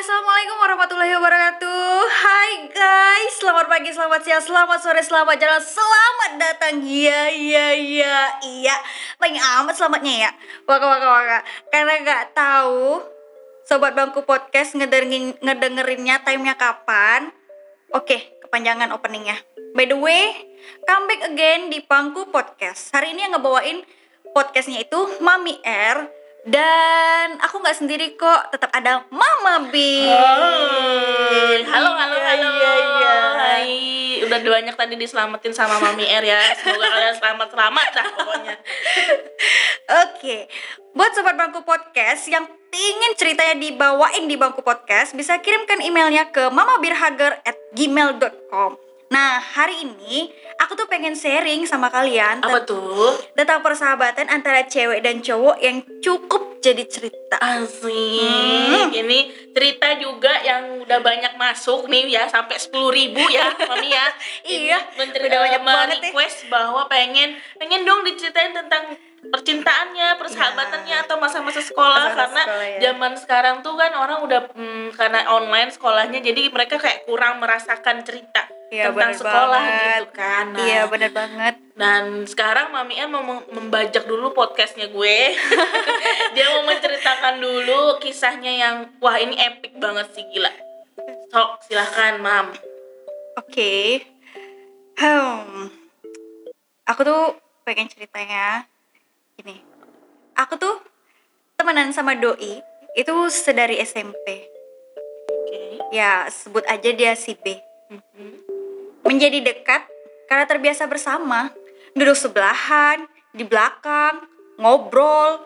Assalamualaikum warahmatullahi wabarakatuh. Hai guys, selamat pagi, selamat siang, selamat sore, selamat jalan, selamat datang. Iya, iya, iya, iya. Paling amat selamatnya ya. Waka, waka, waka. Karena gak tahu Sobat Bangku Podcast ngedengerin, ngedengerinnya timenya kapan? Oke, kepanjangan openingnya. By the way, come back again di Bangku Podcast. Hari ini yang ngebawain podcastnya itu Mami R dan aku nggak sendiri kok, tetap ada Mama Bi. Hai. Halo, halo, Iya, halo. Iya, iya. Hai. Udah banyak tadi diselamatin sama Mami R ya. Semoga kalian selamat-selamat dah pokoknya. Oke, buat sobat bangku podcast yang ingin ceritanya dibawain di bangku podcast, bisa kirimkan emailnya ke mamabirhager@gmail.com. Nah, hari ini aku tuh pengen sharing sama kalian Apa tuh? tentang persahabatan antara cewek dan cowok yang cukup jadi cerita. Asik. Hmm. Ini cerita juga yang udah banyak masuk nih ya sampai 10.000 ribu ya, Mami ya. Iya, udah banyak banget ya. request bahwa pengen pengen dong diceritain tentang percintaannya, persahabatannya Ya. atau masa-masa sekolah Masa-masa karena sekolah, ya. zaman sekarang tuh kan orang udah hmm, karena online sekolahnya jadi mereka kayak kurang merasakan cerita Iya, tentang sekolah banget. gitu kan. Nah, Iya, bener banget. dan sekarang Mami N mau mem- membajak dulu podcastnya gue. Dia mau menceritakan dulu kisahnya yang wah ini epic banget sih gila. Sok silahkan Mam. Oke. Hmm. Aku tuh pengen ceritanya gini. Aku tuh temenan sama doi itu sedari SMP. Oke. Ya, sebut aja dia si B. Mhm. Menjadi dekat karena terbiasa bersama, duduk sebelahan, di belakang, ngobrol,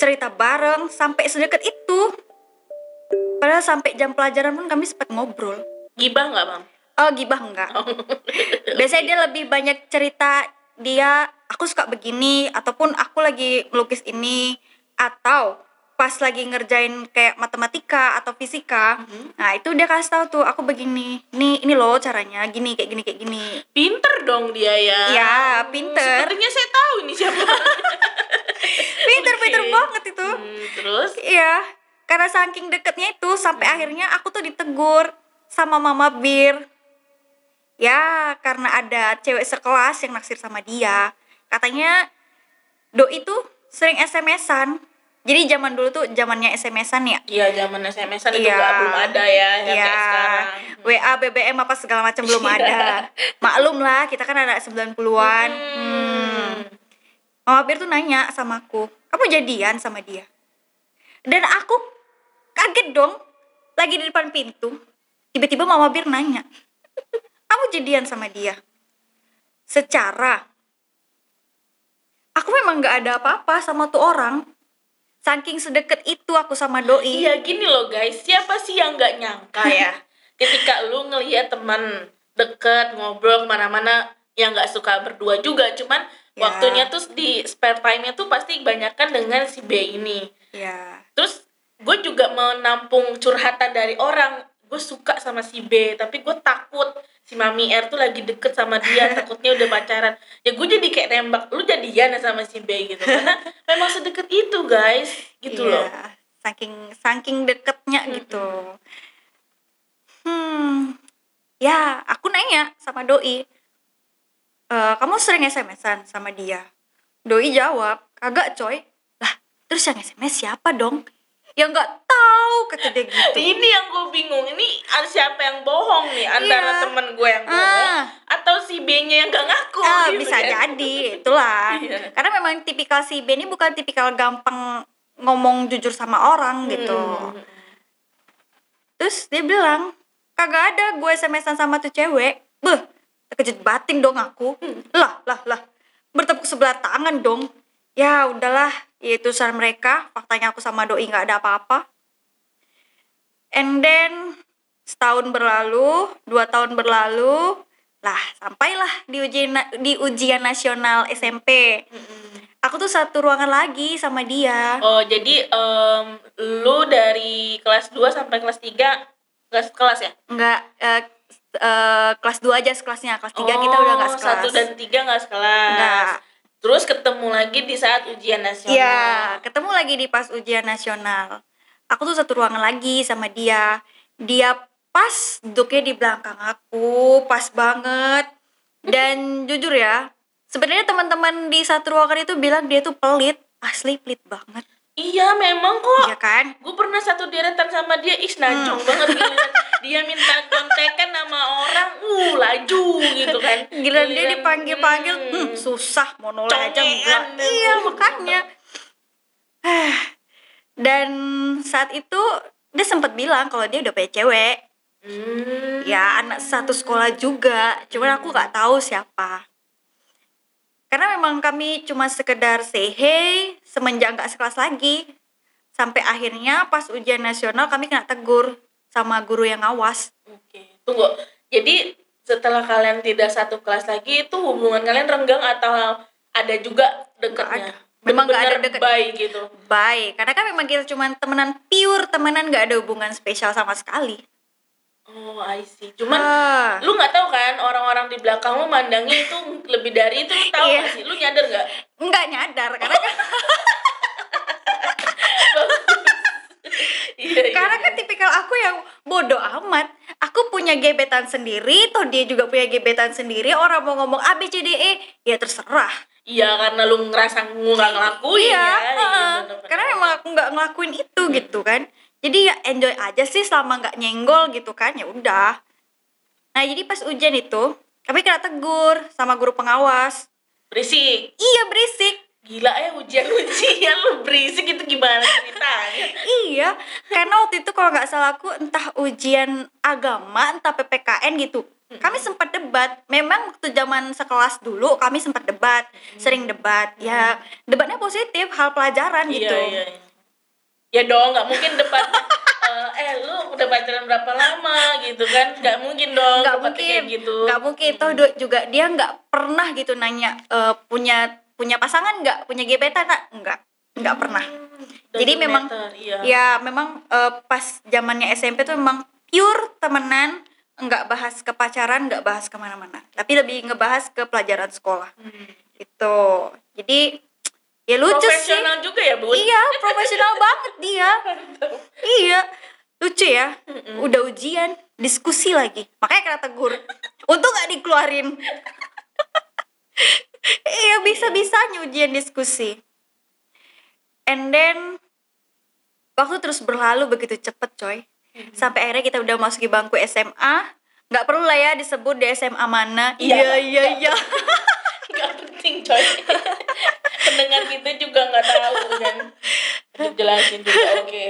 cerita bareng sampai sedekat itu. Padahal sampai jam pelajaran pun kami sempat ngobrol. Gibah nggak Mam? Oh, gibah enggak. Biasanya dia lebih banyak cerita dia aku suka begini ataupun aku lagi ngelukis ini atau pas lagi ngerjain kayak matematika atau fisika. Mhm. Nah, itu dia kasih tahu tuh aku begini. Nih, ini loh caranya gini kayak gini kayak gini. Pinter dong dia ya. Hmm, pinter. Sepertinya saya tahu ini siapa. Pinter-pinter Oke. banget itu. Hmm, terus Iya, karena saking deketnya itu sampai akhirnya aku tuh ditegur sama Mama Bir. Ya, karena ada cewek sekelas yang naksir sama dia. Katanya Doi tuh sering SMS-an. Jadi zaman dulu tuh zamannya SMS-an ya. Iya zaman SMS-an itu Iya. belum ada ya Iya. sekarang. WA, BBM apa segala macam belum Iya. ada. Maklum lah, kita kan anak 90-an. Hmm. Hmm. Mama Bir tuh nanya sama aku, kamu jadian sama dia? Dan aku kaget dong, lagi di depan pintu. Tiba-tiba Mama Bir nanya, jadian sama dia? Secara, aku memang gak ada apa-apa sama tuh orang. Saking sedekat itu aku sama Doi. Iya gini loh guys, siapa sih yang nggak nyangka ya ketika lu ngelihat teman deket ngobrol ke mana-mana yang nggak suka berdua juga, cuman Ya. waktunya tuh di spare time-nya tuh pasti kebanyakan dengan si B ini. Ya. Terus gue juga menampung curhatan dari orang, gue suka sama si B, tapi gue takut si Mami R tuh lagi deket sama dia, takutnya udah pacaran. Ya gue jadi kayak nembak, lu jadian ya sama si B gitu, karena memang sedekat itu guys, gitu Iya, loh. Saking saking deketnya gitu. Hmm. Ya, aku nanya sama doi. "E, kamu sering SMS-an sama dia? Doi jawab, "Kagak, coy." Lah, terus yang SMS siapa dong? Ya nggak tahu kata dia gitu. Ini yang gue bingung, ini ada siapa yang bohong nih antara Iya. temen gue yang bohong Ah. atau si B-nya yang gak ngaku Ah, gitu bisa kan. jadi, itulah. Iya. Karena memang tipikal si B ini bukan tipikal gampang ngomong jujur sama orang gitu. Hmm. Terus dia bilang, kagak ada gue SMS-an sama tuh cewek. Beh, terkejut batin dong aku. Lah, lah, lah. Bertepuk sebelah tangan dong. Ya udahlah, ya itu urusan mereka. Faktanya aku sama doi nggak ada apa-apa. And then setahun berlalu, dua tahun berlalu, lah sampailah di ujian di ujian nasional SMP. Aku tuh satu ruangan lagi sama dia. Oh, jadi em, lu dari kelas 2 sampai kelas 3 kelas kelas ya? Enggak eh, eh, kelas 2 aja sekelasnya. Kelas 3 kita udah enggak Oh, sekelas. Satu dan tiga nggak sekelas. Enggak. Terus ketemu lagi di saat ujian nasional. Iya, ketemu lagi di pas ujian nasional. aku tuh satu ruangan lagi sama dia dia pas duduknya di belakang aku pas banget dan jujur ya sebenarnya teman-teman di satu ruangan itu bilang dia tuh pelit asli pelit banget iya memang kok. Ya kan? Gue pernah satu deretan sama dia. Ih najong Hmm. banget giliran dia minta kontekan sama orang. Uh laju gitu kan. Giliran dia dipanggil-panggil hmm, hmm, susah mau noleh aja enggak. iya makanya. Dan saat itu dia sempat bilang kalau dia udah punya cewek. Hmm. ya anak satu sekolah juga. Cuman aku nggak tahu siapa karena memang kami cuma sekedar say hey semenjak nggak sekelas lagi sampai akhirnya pas ujian nasional kami kena tegur sama guru yang ngawas Oke, tunggu. Jadi setelah kalian tidak satu kelas lagi itu hubungan kalian renggang atau ada juga dekatnya? ada. Memang nggak ada deket. baik gitu. baik karena kan memang kita cuma temenan pure temenan nggak ada hubungan spesial sama sekali Oh, I see. Cuman Ah. lu nggak tahu kan orang-orang di belakang lu mandangnya itu lebih dari itu lu tahu Iya. nggak sih? Lu nyadar nggak? nggak nyadar karena kan, Iya, iya. karena kan tipikal aku yang bodoh amat aku punya gebetan sendiri toh dia juga punya gebetan sendiri orang mau ngomong A B C D E ya terserah Iya, karena lu ngerasa nggak ngelakuin iya, ya. heeh. bener-bener. karena emang aku nggak ngelakuin itu gitu kan jadi ya enjoy aja sih selama nggak nyenggol gitu kan ya udah. Nah jadi pas ujian itu kami kena tegur sama guru pengawas. Berisik. iya berisik. Gila ya ujian-ujian lu berisik itu gimana ceritanya? iya karena waktu itu kalau nggak salah aku entah ujian agama entah ppkn gitu kami sempat debat. Memang waktu zaman sekelas dulu kami sempat debat sering debat. Ya debatnya positif hal pelajaran Iya, gitu. iya, iya. Ya dong, nggak mungkin debat eh, eh lu udah pacaran berapa lama gitu kan? Nggak mungkin dong nggak mungkin kayak gitu. nggak mungkin. Toh du- juga dia nggak pernah gitu nanya eh, punya punya pasangan nggak? Punya gebetan nggak? Nggak nggak pernah. Dan Jadi memang- meter, iya. ya memang eh, pas zamannya SMP tuh memang pure temenan nggak bahas ke pacaran nggak bahas ke mana-mana. Tapi lebih ngebahas ke pelajaran sekolah. Hmm. gitu. Jadi ya lucu sih. Profesional juga ya, Bun? iya profesional banget dia. Iya lucu ya. Udah ujian diskusi lagi. Makanya kena tegur. Untung nggak dikeluarin. Iya bisa bisanya ujian diskusi. And then waktu terus berlalu begitu cepet coy. Sampai akhirnya kita udah masuki bangku SMA nggak perlu lah ya disebut di SMA mana. Iya. iya iya iya. Nggak penting, coy. Pendengar kita juga nggak tahu kan. Dijelasin juga, oke.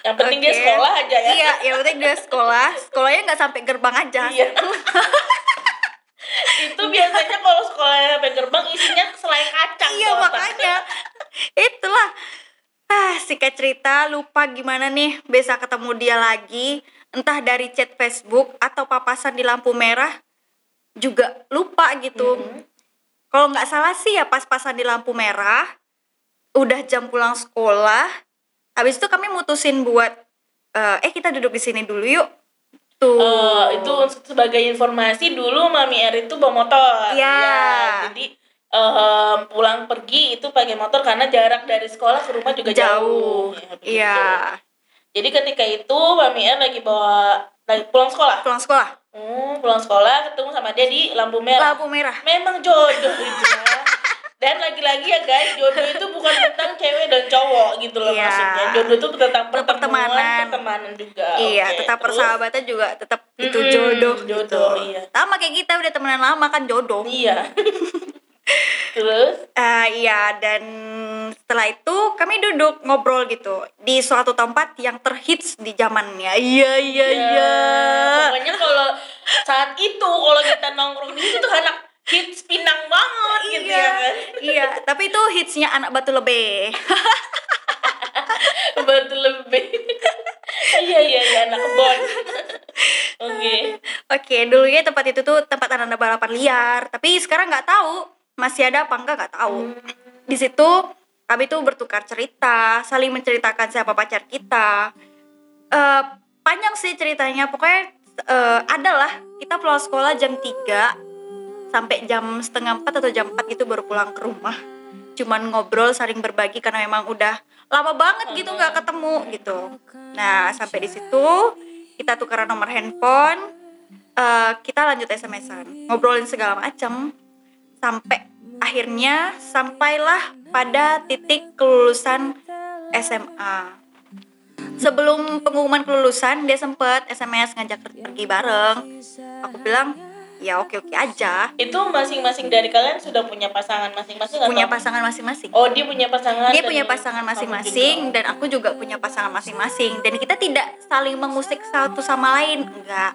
Yang penting dia Oke. sekolah aja ya. iya yang penting dia sekolah sekolahnya nggak sampai gerbang aja Iya. itu biasanya kalau sekolahnya sampai gerbang isinya selai kacang iya makanya itulah ah singkat cerita lupa gimana nih bisa ketemu dia lagi entah dari chat Facebook atau papasan di lampu merah juga lupa gitu Mhm. Kalau nggak salah sih ya pas-pasan di lampu merah udah jam pulang sekolah habis itu kami mutusin buat eh eh kita duduk di sini dulu yuk tuh Eh, itu sebagai informasi dulu Mami R itu bawa motor. Iya. Ya, jadi em, pulang pergi itu pakai motor karena jarak dari sekolah ke rumah juga jauh. jauh Ya, iya Jadi ketika itu Mami R lagi bawa lagi pulang sekolah. pulang sekolah Hmm, pulang sekolah ketemu sama dia di lampu merah. lampu merah Memang jodoh itu ya. Dan lagi-lagi ya guys, jodoh itu bukan tentang cewek dan cowok gitu loh Iya. maksudnya. Jodoh itu tentang pertemuan, Pertemanan. pertemanan juga. Iya, Oke, tetap terus? persahabatan juga tetap itu Mm-mm, jodoh, jodoh, gitu. iya. Sama kayak kita udah temenan lama kan jodoh. Iya. Terus? Ah, iya dan setelah itu kami duduk ngobrol gitu di suatu tempat yang terhits di zamannya. Iya iya iya. Ya, Pokoknya kalau saat itu kalau kita nongkrong di situ tuh anak hits pinang banget gitu Iya, ya kan. iya, tapi itu hitsnya anak batu lebih. Betul lebih. Iya iya iya anak kebon. Oke. Oke, dulunya tempat itu tuh tempat anak balapan liar, tapi sekarang nggak tahu masih ada apa enggak nggak tahu. Di situ kami tuh bertukar cerita, saling menceritakan siapa pacar kita. Eh panjang sih ceritanya, pokoknya eh adalah kita pulang sekolah jam 3 sampai jam setengah 4 atau jam 4 itu baru pulang ke rumah. Cuman ngobrol, saling berbagi karena memang udah lama banget gitu nggak ketemu gitu nah sampai di situ kita tukeran nomor handphone eh, kita lanjut SMS-an ngobrolin segala macam sampai akhirnya sampailah pada titik kelulusan SMA sebelum pengumuman kelulusan dia sempet SMS ngajak per- pergi bareng. Aku bilang ya oke oke aja. Itu masing-masing dari kalian sudah punya pasangan masing-masing punya atau- pasangan masing-masing. Oh dia punya pasangan dia punya pasangan masing-masing dan aku juga punya pasangan masing-masing. Dan kita tidak saling mengusik satu sama lain enggak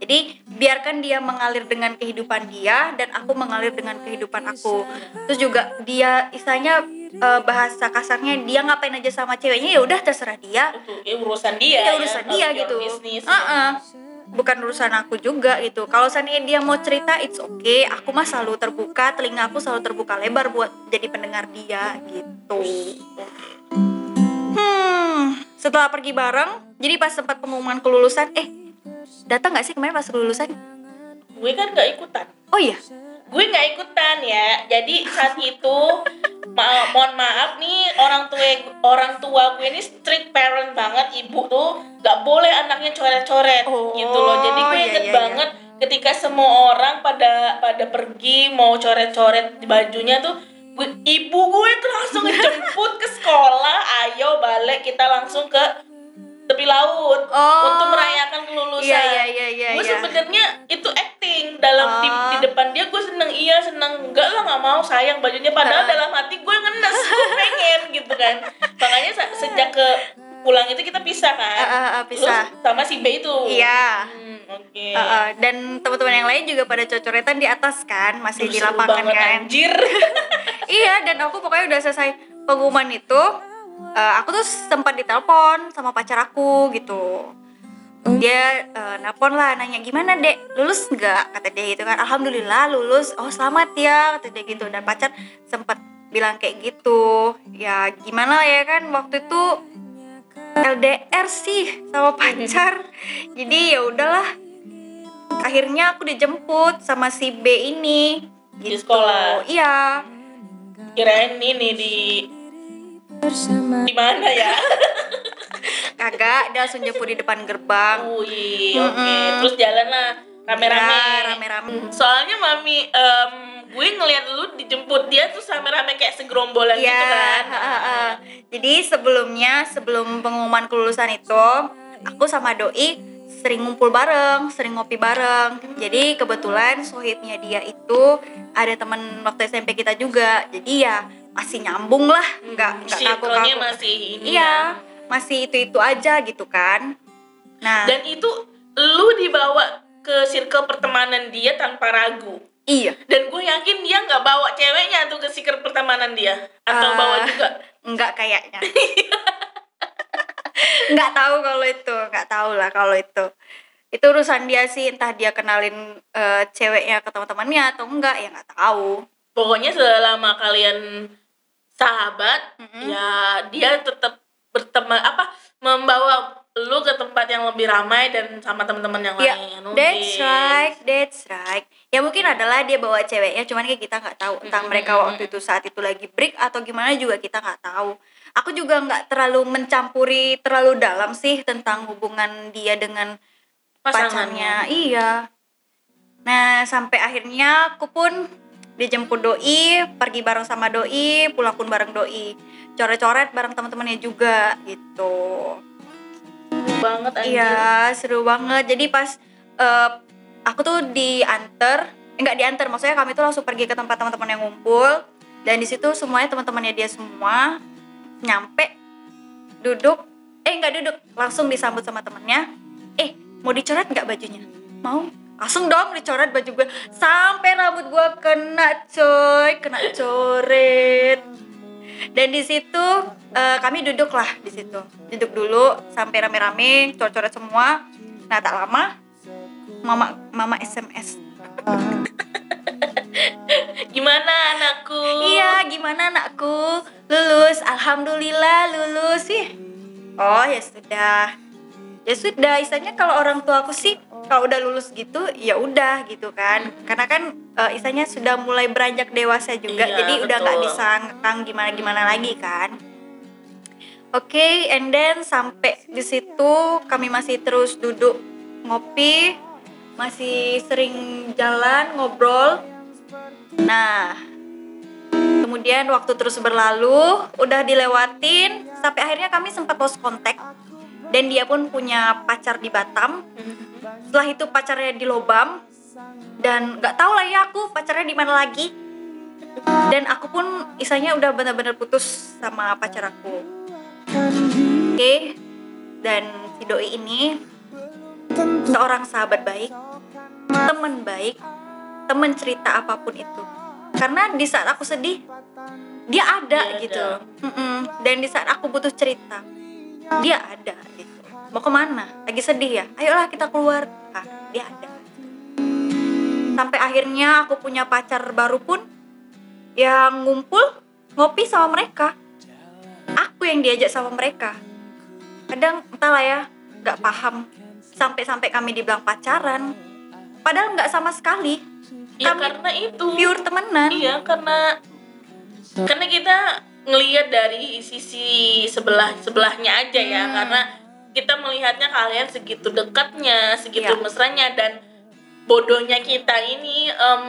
jadi biarkan dia mengalir dengan kehidupan dia dan aku mengalir dengan kehidupan aku. Terus juga dia istilahnya eh, bahasa kasarnya dia ngapain aja sama ceweknya ya udah terserah dia. Itu ya, urusan dia ya urusan dia Your gitu. ya. Heeh. bukan urusan aku juga gitu. Kalau seandainya dia mau cerita it's okay. Aku mah selalu terbuka telinga aku selalu terbuka lebar buat jadi pendengar dia gitu. Hmm setelah pergi bareng jadi pas sempat pengumuman kelulusan eh datang nggak sih kemarin pas kelulusan? Gue kan gak ikutan. Oh iya? Gue nggak ikutan ya. Jadi saat itu ma mohon maaf nih orang tua orang tua gue ini strict parent banget. Ibu tuh nggak boleh anaknya coret-coret Oh, gitu loh. Jadi gue iya, inget iya, iya. banget ketika semua orang pada pada pergi mau coret-coret di bajunya tuh gue, ibu gue tuh langsung ngejemput ke sekolah. Ayo balik kita langsung ke tepi laut Oh. untuk merayakan kelulusan Iya, iya, iya, iya, gue iya. sebenarnya itu acting dalam di, Oh. di depan dia gue seneng iya seneng enggak lah nggak mau sayang bajunya padahal Ah. dalam hati gue ngenes gue pengen gitu kan makanya sejak ke pulang itu kita pisah kan Ah, ah, ah, pisah. Lu sama si B itu Iya. Hmm, oke Uh, uh, dan teman-teman yang lain juga pada cocoretan di atas kan masih Duh, di lapangan banget, kan anjir iya dan aku pokoknya udah selesai pengumuman itu uh, aku tuh sempat ditelepon sama pacar aku gitu. Dia uh, nelpon lah nanya gimana dek? Lulus nggak? Kata dia gitu kan. Alhamdulillah lulus. Oh selamat ya kata dia gitu. Dan pacar sempat bilang kayak gitu. Ya gimana ya kan waktu itu LDR sih sama pacar. Jadi ya udahlah. Akhirnya aku dijemput sama si B ini. Di gitu. sekolah? iya. Kirain ini di di mana ya kagak dia langsung jemput di depan gerbang Wih, oke Mm-mm. terus jalan lah rame-rame Ya, rame-rame. soalnya mami em, gue ngeliat lu dijemput dia tuh rame-rame kayak segerombolan Iya, gitu kan ha. jadi sebelumnya sebelum pengumuman kelulusan itu aku sama doi sering ngumpul bareng, sering ngopi bareng. Jadi kebetulan sohibnya dia itu ada teman waktu SMP kita juga. Jadi ya masih nyambung lah, nggak nggak circle-nya kaku-kaku. masih ini ya. Iya, masih itu itu aja gitu kan. Nah, dan itu lu dibawa ke circle pertemanan dia tanpa ragu iya. dan gue yakin dia nggak bawa ceweknya tuh ke circle pertemanan dia atau Eh, bawa juga Enggak kayaknya. Enggak tahu kalau itu, enggak tahu lah kalau itu. Itu urusan dia sih, entah dia kenalin eh, ceweknya ke teman-temannya atau enggak ya enggak tahu. pokoknya selama kalian sahabat Mm-mm. ya dia tetap berteman apa membawa lu ke tempat yang lebih ramai dan sama teman-teman yang Ya, lain that's Oke. right, that's right. Ya mungkin adalah dia bawa ceweknya, cuman kayak kita nggak tahu entah Mm-mm, mereka waktu itu saat itu lagi break atau gimana juga kita nggak tahu. Aku juga nggak terlalu mencampuri terlalu dalam sih tentang hubungan dia dengan pacarnya iya nah sampai akhirnya aku pun dijemput doi pergi bareng sama doi pulang pun bareng doi. Coret-coret bareng teman-temannya juga gitu. Seru banget anjir. iya seru banget. Jadi pas eh, aku tuh diantar eh, enggak diantar maksudnya kami tuh langsung pergi ke tempat teman-teman yang ngumpul. Dan di situ semuanya teman-temannya dia semua nyampe duduk eh enggak duduk langsung disambut sama temennya eh mau dicoret nggak bajunya? Mau langsung dong dicoret baju gue. Sampai rambut gue kena coy kena coret. Dan di situ eh, kami duduk lah di situ. Duduk dulu sampai rame-rame coret-coret semua. Nah tak lama mama mama sms gimana anakku? Iya gimana anakku? Lulus alhamdulillah lulus. Sih oh ya sudah ya sudah istilahnya kalau orang tua aku sih kalau udah lulus gitu ya udah gitu kan karena kan eh, istilahnya sudah mulai beranjak dewasa juga Iya, jadi udah nggak betul. bisa ngekang gimana gimana lagi kan Oke, and then sampai di situ kami masih terus duduk ngopi, masih sering jalan ngobrol. Nah, kemudian waktu terus berlalu, udah dilewatin sampai akhirnya kami sempat lost contact dan dia pun punya pacar di Batam. Setelah itu pacarnya di Lobam dan nggak tahu lah ya aku pacarnya di mana lagi. Dan aku pun isanya udah benar-benar putus sama pacar aku. Oke, dan si doi ini seorang sahabat baik, teman baik, teman cerita apa pun itu. Karena di saat aku sedih, dia ada Dia gitu. ada. Mm-mm. Dan di saat aku butuh cerita, dia ada gitu. Mau ke mana? Lagi sedih ya? Ayolah kita keluar. Ah, dia ada. Sampai akhirnya aku punya pacar baru pun yang ngumpul ngopi sama mereka aku yang diajak sama mereka kadang entahlah ya nggak paham sampai-sampai kami dibilang pacaran padahal nggak sama sekali ya Kami karena itu pure temenan iya karena karena kita ngelihat dari sisi sebelah sebelahnya aja ya Hmm. karena kita melihatnya kalian segitu dekatnya segitu Iya. mesranya dan bodohnya kita ini em,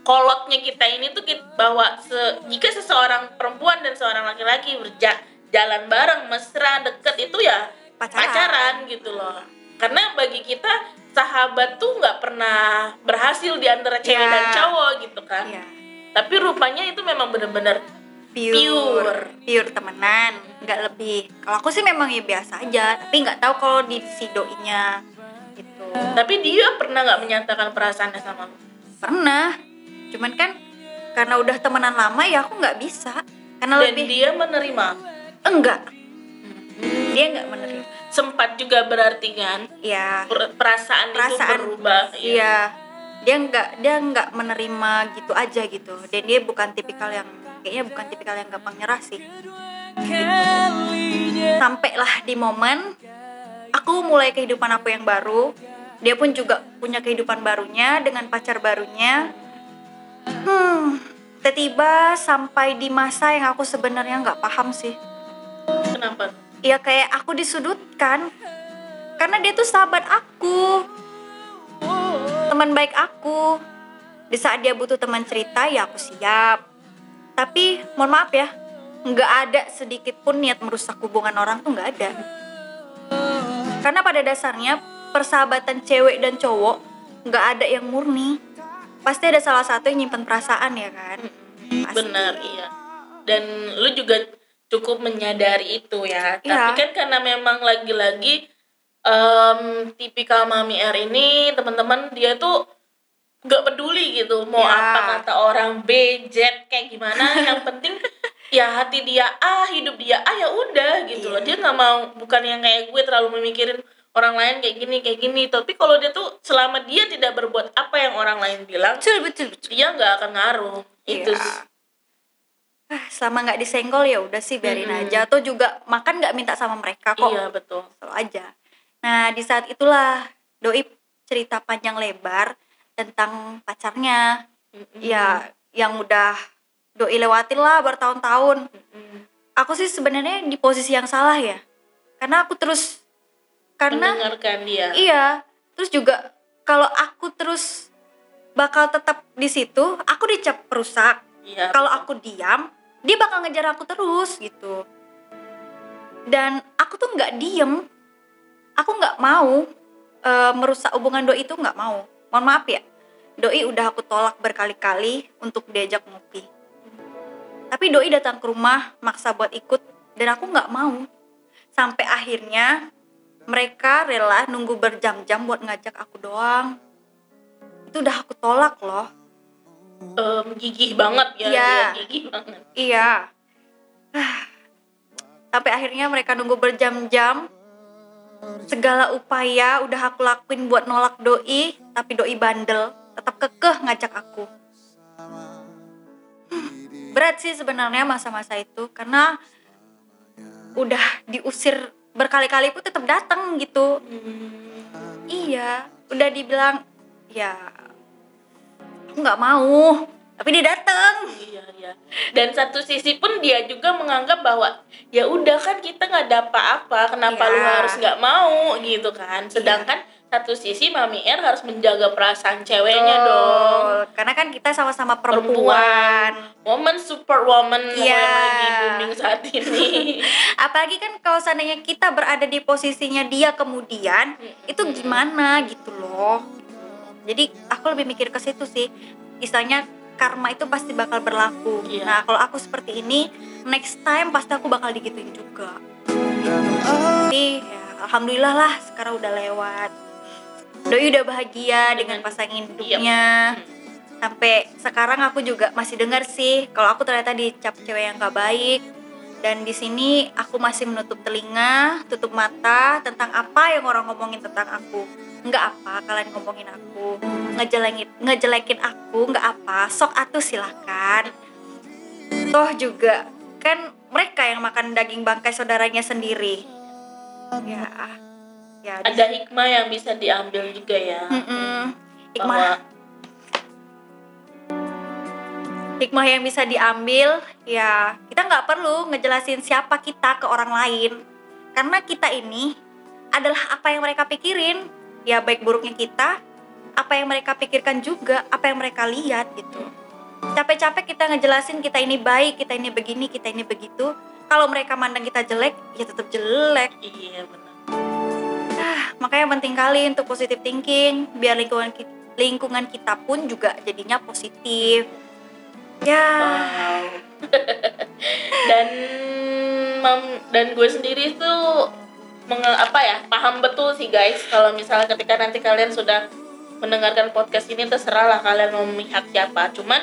kolotnya kita ini tuh kita, bahwa se- jika seseorang perempuan dan seorang laki-laki berjalan bareng mesra deket itu ya Pacaran. pacaran gitu loh karena bagi kita sahabat tuh nggak pernah berhasil di antara cewek Iya. dan cowok gitu kan Iya, tapi rupanya itu memang bener-bener pure. Pure. pure temenan. Nggak lebih. Kalau aku sih memang ya biasa aja. Tapi nggak tahu kalau di si doinya gitu. Tapi dia pernah nggak menyatakan perasaannya sama lu? Pernah. Cuman kan karena udah temenan lama ya aku nggak bisa. Karena dan lebih dia menerima? Enggak. Dia nggak menerima. Sempat juga berarti kan? Ya per- perasaan, Perasaan, itu berubah ya. Iya, dia nggak dia nggak menerima gitu aja gitu. Dan dia bukan tipikal yang kayaknya bukan tipikal yang gampang nyerah sih. Sampailah di momen aku mulai kehidupan aku yang baru. Dia pun juga punya kehidupan barunya dengan pacar barunya. Hmm, tiba-tiba sampai di masa yang aku sebenarnya nggak paham sih. kenapa Ya kayak aku disudutkan karena dia tuh sahabat aku teman baik aku di saat dia butuh teman cerita ya aku siap tapi mohon maaf ya nggak ada sedikit pun niat merusak hubungan orang tuh nggak ada. Karena pada dasarnya persahabatan cewek dan cowok nggak ada yang murni. Pasti ada salah satu yang nyimpen perasaan ya kan? Pasti. benar iya. Dan lu juga cukup menyadari itu ya. Tapi Iya. kan karena memang lagi-lagi em, tipikal mami R ini teman-teman dia tuh nggak peduli gitu mau Ya. apa kata orang B Z kayak gimana yang penting ya hati dia A hidup dia A ya udah gitu loh Iya. dia nggak mau bukan yang kayak gue terlalu memikirin orang lain kayak gini kayak gini tapi kalau dia tuh selama dia tidak berbuat apa yang orang lain bilang betul betul betul dia nggak akan ngaruh itu Iya. sih. Ah, selama nggak disenggol ya udah sih biarin Mm-mm. aja atau juga makan nggak minta sama mereka kok iya betul selalu aja. Nah di saat itulah doi cerita panjang lebar tentang pacarnya, Mm-mm. ya yang udah doi lewatin lah bertahun-tahun. Mm-mm. Aku sih sebenarnya di posisi yang salah ya, karena aku terus karena mendengarkan dia iya, terus juga kalau aku terus bakal tetap di situ, aku dicap perusak. iya Kalau aku diam, dia bakal ngejar aku terus gitu. Dan aku tuh nggak diem, aku nggak mau eh, merusak hubungan doi itu nggak mau. Mohon maaf ya, doi udah aku tolak berkali-kali untuk diajak ngopi. Tapi doi datang ke rumah maksa buat ikut dan aku nggak mau. Sampai akhirnya mereka rela nunggu berjam-jam buat ngajak aku doang. Itu udah aku tolak loh. Em, gigih banget ya Iya. dia gigih banget Iya. Sampai akhirnya mereka nunggu berjam-jam. Segala upaya udah aku lakuin buat nolak doi, tapi doi bandel, tetap kekeh ngajak aku. Hmm, Berat sih sebenarnya masa-masa itu karena udah diusir berkali-kali pun tetap datang gitu. Iya, udah dibilang ya aku nggak mau. Tapi dia datang Iya, iya. Dan satu sisi pun dia juga menganggap bahwa ya udah kan kita nggak ada apa-apa, kenapa Iya. lu harus nggak mau gitu kan. Sedangkan satu sisi Mami R harus menjaga perasaan ceweknya Betul. dong. karena kan kita sama-sama perempuan Woman super woman Iya. yang lagi booming saat ini. apalagi kan kalau seandainya kita berada di posisinya dia kemudian Mm-mm. itu gimana gitu loh jadi aku lebih mikir ke situ sih istilahnya karma itu pasti bakal berlaku. Iya. nah kalau aku seperti ini next time pasti aku bakal digituin juga. Tapi ya, alhamdulillah lah sekarang udah lewat. Doi udah bahagia dengan Dengan- pasangan Iya. hidupnya. Sampai sekarang aku juga masih dengar sih kalau aku ternyata dicap cewek yang gak baik. Dan di sini aku masih menutup telinga, tutup mata tentang apa yang orang ngomongin tentang aku. Nggak apa kalian ngomongin aku, ngejelekin ngejelekin aku, nggak apa, sok atuh silahkan. Toh juga kan mereka yang makan daging bangkai saudaranya sendiri. Ya, ya. Ada hikmah yang bisa diambil juga ya. Mm-mm. Hikmah Bahwa hikmah yang bisa diambil ya kita nggak perlu ngejelasin siapa kita ke orang lain karena kita ini adalah apa yang mereka pikirin ya baik buruknya kita apa yang mereka pikirkan juga apa yang mereka lihat gitu. Capek-capek kita ngejelasin kita ini baik kita ini begini kita ini begitu. Kalau mereka mandang kita jelek ya tetap jelek. Iya benar. Ah, makanya penting kali untuk positive thinking biar lingkungan ki- lingkungan kita pun juga jadinya positif. Ya. Wow. dan mam- dan gue sendiri tuh menge- apa ya paham betul sih guys kalau misalnya ketika nanti kalian sudah mendengarkan podcast ini terserah lah kalian mau memihak siapa cuman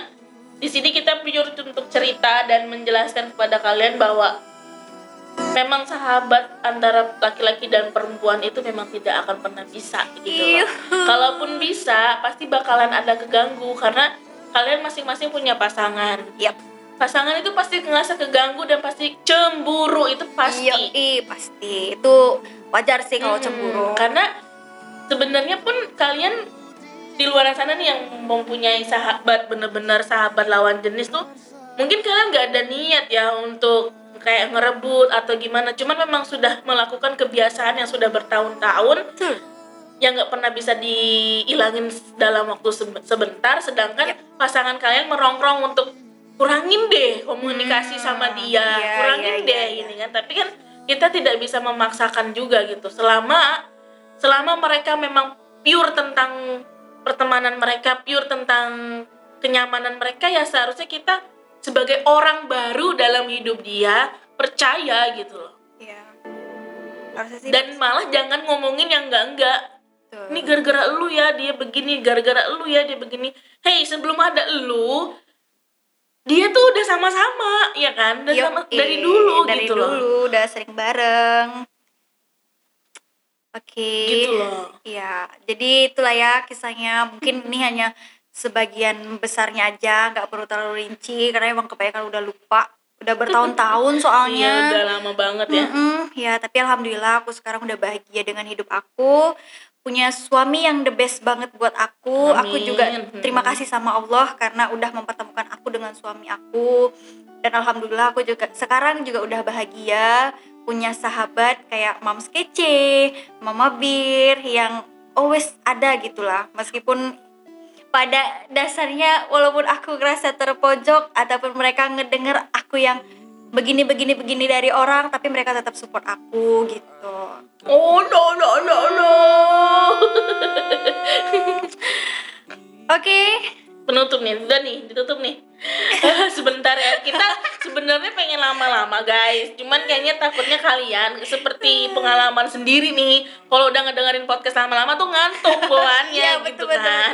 di sini kita pure untuk cerita dan menjelaskan kepada kalian bahwa memang sahabat antara laki-laki dan perempuan itu memang tidak akan pernah bisa gitu Iya. loh. Kalaupun bisa, pasti bakalan ada keganggu karena kalian masing-masing punya pasangan. Yap. Pasangan itu pasti ngerasa keganggu dan pasti cemburu itu pasti. Iya, pasti itu wajar sih kalau Mm-mm. cemburu. Karena sebenarnya pun kalian di luar sana nih yang mempunyai sahabat bener-bener sahabat lawan jenis tuh mungkin kalian nggak ada niat ya untuk kayak ngerebut atau gimana cuman memang sudah melakukan kebiasaan yang sudah bertahun-tahun Betul. yang nggak pernah bisa dihilangin dalam waktu sebe- sebentar sedangkan Yap. pasangan kalian merongrong untuk kurangin deh komunikasi Hmm, sama dia iya, kurangin iya, deh iya, iya. ini kan. Tapi kan kita tidak bisa memaksakan juga gitu. Selama selama mereka memang pure tentang pertemanan mereka pure tentang kenyamanan mereka ya seharusnya kita sebagai orang baru dalam hidup dia percaya gitu loh. Iya. Harusnya sih dan malah jangan ngomongin yang enggak enggak ini gara-gara lu ya dia begini. Gara-gara lu ya dia begini. Hey sebelum ada lu dia tuh udah sama-sama ya kan Yuk, sama, dari dulu dari gitu dulu loh udah sering bareng. Oke. gitu loh Iya, jadi itulah ya kisahnya. Mungkin ini hanya sebagian besarnya aja, nggak perlu terlalu rinci karena emang kebanyakan udah lupa. Udah bertahun-tahun iya soalnya. udah lama banget ya Mm-mm, ya, tapi alhamdulillah aku sekarang udah bahagia dengan hidup aku. Punya suami yang the best banget buat aku. Aku Amin. juga Hmm. terima kasih sama Allah karena udah mempertemukan aku dengan suami aku. Dan alhamdulillah aku juga sekarang juga udah bahagia punya sahabat kayak Mams Kece, Mama Bir yang always ada gitulah. Meskipun pada dasarnya walaupun aku ngerasa terpojok ataupun mereka ngedenger aku yang begini begini begini dari orang tapi mereka tetap support aku gitu. Oh no no no no. Oke. Penutup nih udah nih ditutup nih. Sebentar ya kita sebenarnya pengen lama-lama guys. Cuman kayaknya takutnya kalian seperti pengalaman sendiri nih. Kalau udah ngedengerin podcast lama-lama tuh ngantuk bawaannya Iya, gitu betul, betul, kan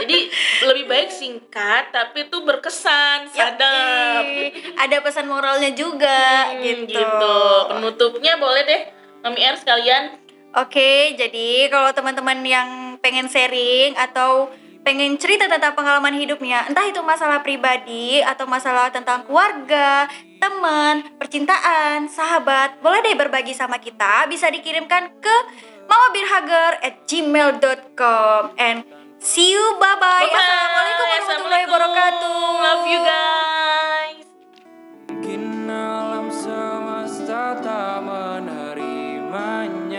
jadi lebih baik singkat tapi tuh berkesan sadap Yoi. ada pesan moralnya juga Hmm, gitu. penutupnya boleh deh Mami R sekalian Oke, jadi kalau teman-teman yang pengen sharing atau pengen cerita tentang pengalaman hidupnya, entah itu masalah pribadi atau masalah tentang keluarga, teman, percintaan, sahabat, boleh deh berbagi sama kita. Bisa dikirimkan ke mamabirhager at gmail.com and See you, bye bye. bye, -bye. Assalamualaikum warahmatullahi wabarakatuh. Love you guys. Mungkin alam semesta tak menerimanya.